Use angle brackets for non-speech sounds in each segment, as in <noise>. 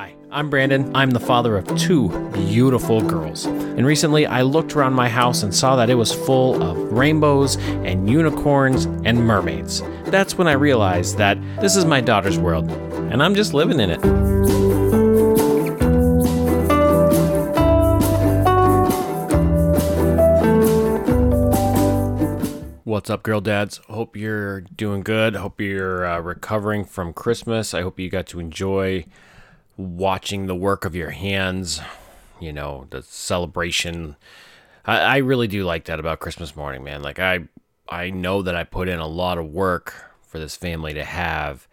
Hi, I'm Brandon. I'm the father of two beautiful girls. And recently I looked around my house and saw that it was full of rainbows and unicorns and mermaids. That's when I realized that this is my daughter's world, and I'm just living in it. What's up, girl dads? Hope you're doing good. Hope you're uh, recovering from Christmas. I hope you got to enjoy watching the work of your hands, you know, the celebration. I, I really do like that about Christmas morning, man. Like I I know that I put in a lot of work for this family to have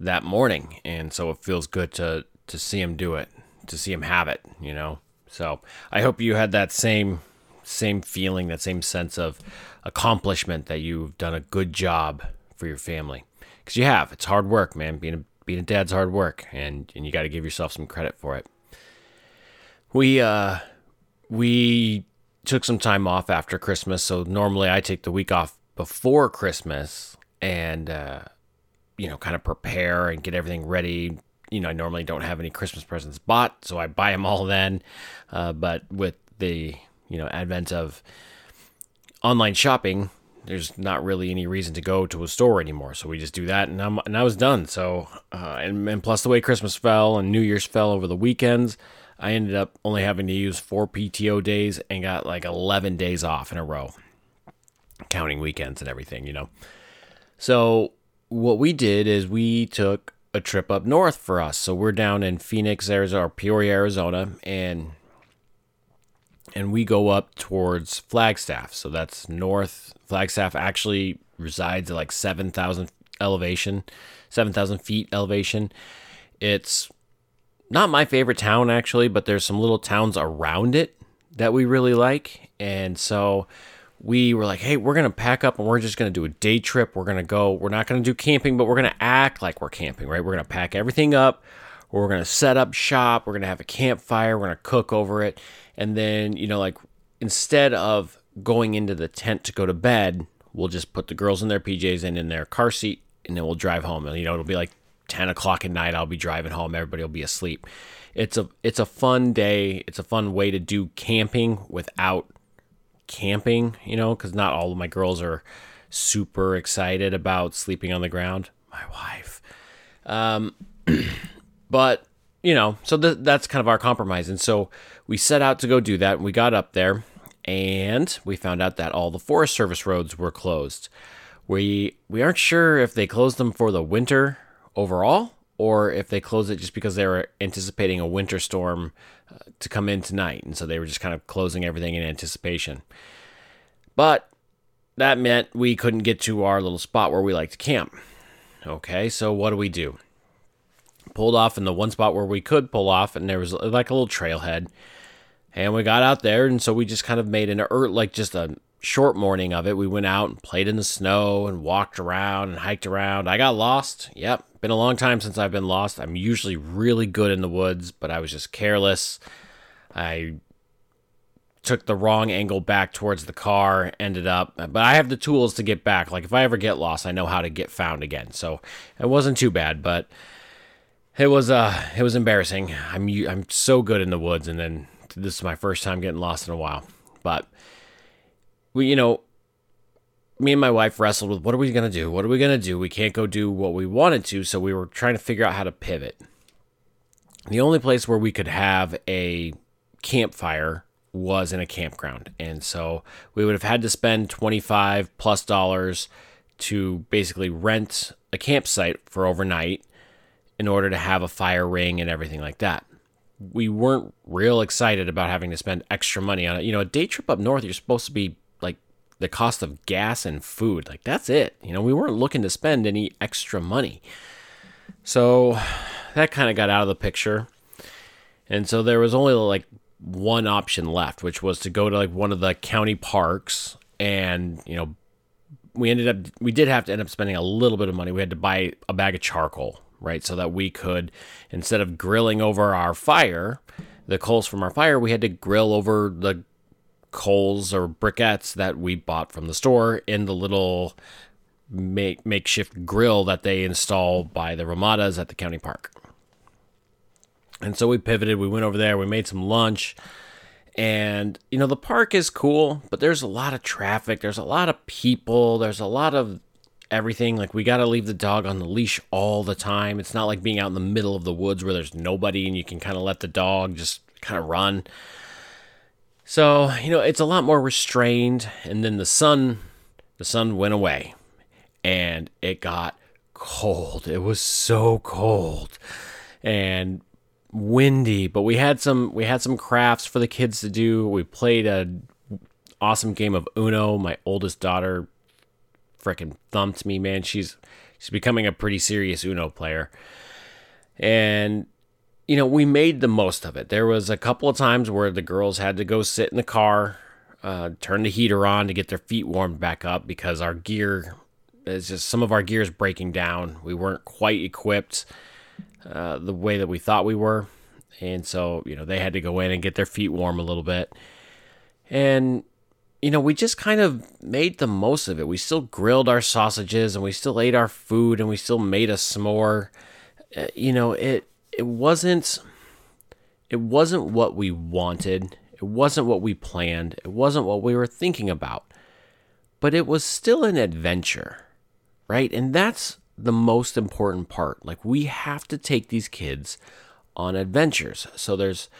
that morning, and so it feels good to to see him do it, to see him have it, you know. So I hope you had that same same feeling, that same sense of accomplishment that you've done a good job for your family, because you have. It's hard work, man. Being a being a dad's hard work, and and you got to give yourself some credit for it. We uh we took some time off after Christmas, so normally I take the week off before Christmas and uh you know, kind of prepare and get everything ready. You know, I normally don't have any Christmas presents bought, so I buy them all then. Uh, but with the you know advent of online shopping, there's not really any reason to go to a store anymore. So we just do that, and I'm and I was done. So uh, and and plus the way Christmas fell and New Year's fell over the weekends, I ended up only having to use four PTO days and got like 11 days off in a row, counting weekends and everything, you know. So what we did is we took a trip up north for us. So we're down in Phoenix, Arizona, or Peoria, Arizona, and and we go up towards Flagstaff. So that's north. Flagstaff actually resides at like 7,000 elevation, 7,000 feet elevation. It's not my favorite town actually, but there's some little towns around it that we really like. And so we were like, hey, we're going to pack up and we're just going to do a day trip. We're going to go, we're not going to do camping, but we're going to act like we're camping, right? We're going to pack everything up. We're going to set up shop. We're going to have a campfire. We're going to cook over it. And then, you know, like instead of going into the tent to go to bed, we'll just put the girls in their PJs and in their car seat and then we'll drive home. And, you know, it'll be like 10 o'clock at night. I'll be driving home. Everybody will be asleep. It's a, it's a fun day. It's a fun way to do camping without camping, you know, because not all of my girls are super excited about sleeping on the ground. My wife. Um, <clears throat> but you know, so th- that's kind of our compromise. And so we set out to go do that. And We got up there and we found out that all the Forest Service roads were closed. We we aren't sure if they closed them for the winter overall or if they closed it just because they were anticipating a winter storm uh, to come in tonight. And so they were just kind of closing everything in anticipation. But that meant we couldn't get to our little spot where we like to camp. Okay, so what do we do? Pulled off in the one spot where we could pull off, and there was like a little trailhead. And we got out there, and so we just kind of made an er, like just a short morning of it. We went out and played in the snow and walked around and hiked around. I got lost. Yep, been a long time since I've been lost. I'm usually really good in the woods, but I was just careless. I took the wrong angle back towards the car, ended up, but I have the tools to get back. Like if I ever get lost, I know how to get found again. So it wasn't too bad, but it was uh it was embarrassing. I'm I'm so good in the woods, and then this is my first time getting lost in a while. But we, you know, me and my wife wrestled with what are we gonna do? What are we gonna do? We can't go do what we wanted to, so we were trying to figure out how to pivot. The only place where we could have a campfire was in a campground, and so we would have had to spend twenty five plus dollars to basically rent a campsite for overnight in order to have a fire ring and everything like that. We weren't real excited about having to spend extra money on it. You know, a day trip up north, you're supposed to be like the cost of gas and food. Like that's it. You know, we weren't looking to spend any extra money. So that kind of got out of the picture. And so there was only like one option left, which was to go to like one of the county parks and, you know, we ended up we did have to end up spending a little bit of money. We had to buy a bag of charcoal right? So that we could, instead of grilling over our fire, the coals from our fire, we had to grill over the coals or briquettes that we bought from the store in the little make, makeshift grill that they install by the Ramadas at the county park. And so we pivoted. We went over there. We made some lunch. And, you know, the park is cool, but there's a lot of traffic. There's a lot of people. There's a lot of everything. Like, we got to leave the dog on the leash all the time. It's not like being out in the middle of the woods where there's nobody and you can kind of let the dog just kind of run. So, you know, it's a lot more restrained. And then the sun, the sun went away and it got cold. It was so cold and windy, but we had some we had some crafts for the kids to do. We played a awesome game of Uno. My oldest daughter freaking thumped me, man. She's she's becoming a pretty serious Uno player. And you know, we made the most of it. There was a couple of times where the girls had to go sit in the car, uh, turn the heater on to get their feet warmed back up because our gear is just some of our gear is breaking down. We weren't quite equipped uh, the way that we thought we were, and so you know they had to go in and get their feet warm a little bit, and you know we just kind of made the most of it. We still grilled our sausages and we still ate our food and we still made a s'more. Uh, you know it it wasn't it wasn't what we wanted. It wasn't what we planned. It wasn't what we were thinking about. But it was still an adventure, right? And that's the most important part. Like we have to take these kids on adventures. So there's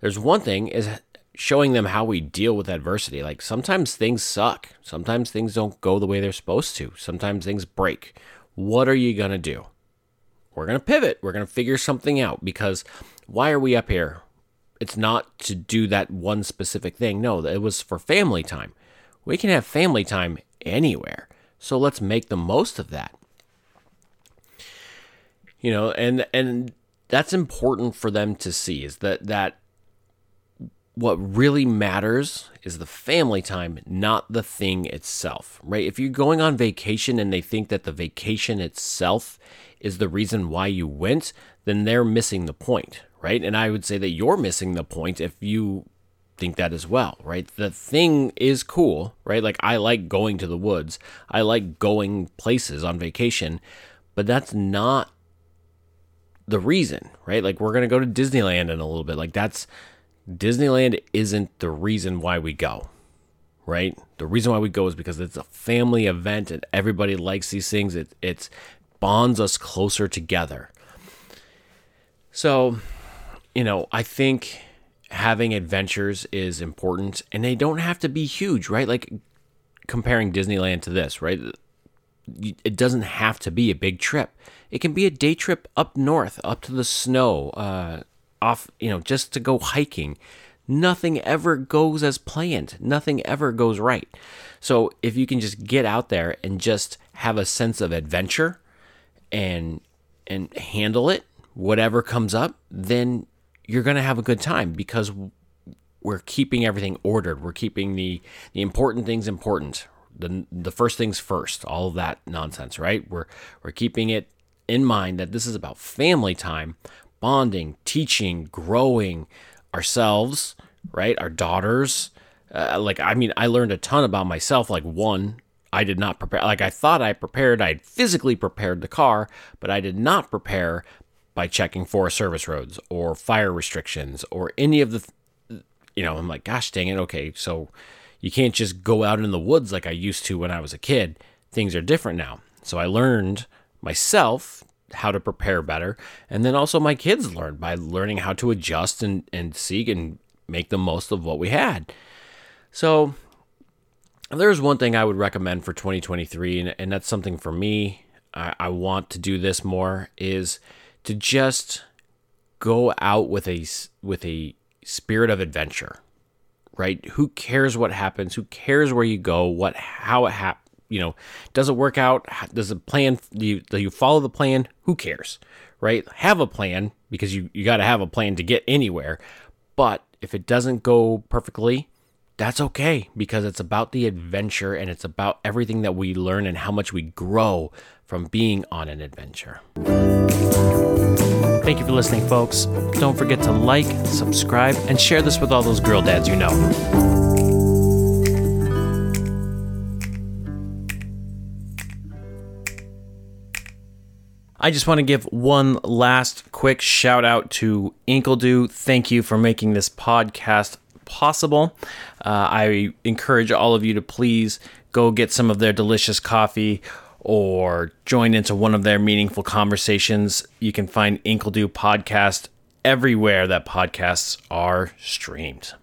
there's one thing is showing them how we deal with adversity. Like sometimes things suck. Sometimes things don't go the way they're supposed to. Sometimes things break. What are you going to do? we're going to pivot. We're going to figure something out because why are we up here? It's not to do that one specific thing. No, it was for family time. We can have family time anywhere. So let's make the most of that. You know, and and that's important for them to see is that that what really matters is the family time, not the thing itself, right? If you're going on vacation and they think that the vacation itself is the reason why you went, then they're missing the point, right? And I would say that you're missing the point if you think that as well, right? The thing is cool, right? Like I like going to the woods. I like going places on vacation, but that's not the reason, right? Like we're going to go to Disneyland in a little bit. Like that's Disneyland isn't the reason why we go, right? The reason why we go is because it's a family event and everybody likes these things. It it's bonds us closer together. So, you know, I think having adventures is important and they don't have to be huge, right? Like comparing Disneyland to this, right? It doesn't have to be a big trip. It can be a day trip up north, up to the snow, uh, off, you know, just to go hiking. Nothing ever goes as planned. Nothing ever goes right. So if you can just get out there and just have a sense of adventure and and handle it, whatever comes up, then you're going to have a good time because we're keeping everything ordered. We're keeping the the important things important. The the first things first. All that nonsense, right? We're we're keeping it in mind that this is about family time, bonding, teaching, growing ourselves, right? Our daughters. Uh, like, I mean, I learned a ton about myself. Like, one, I did not prepare. Like, I thought I prepared, I physically prepared the car, but I did not prepare by checking Forest Service roads or fire restrictions or any of the, you know, I'm like, gosh dang it. Okay. So you can't just go out in the woods like I used to when I was a kid. Things are different now. So I learned myself how to prepare better. And then also my kids learned by learning how to adjust and, and seek and make the most of what we had. So there's one thing I would recommend for 2023, and, and that's something for me. I, I want to do this more is to just go out with a with a spirit of adventure right who cares what happens who cares where you go what how it happens you know, does it work out? Does the plan, do you, do you follow the plan? Who cares, right? Have a plan because you, you got to have a plan to get anywhere. But if it doesn't go perfectly, that's okay because it's about the adventure and it's about everything that we learn and how much we grow from being on an adventure. Thank you for listening, folks. Don't forget to like, subscribe, and share this with all those girl dads you know. I just want to give one last quick shout out to Inkledo. Thank you for making this podcast possible. Uh, I encourage all of you to please go get some of their delicious coffee or join into one of their meaningful conversations. You can find Inkledo podcast everywhere that podcasts are streamed.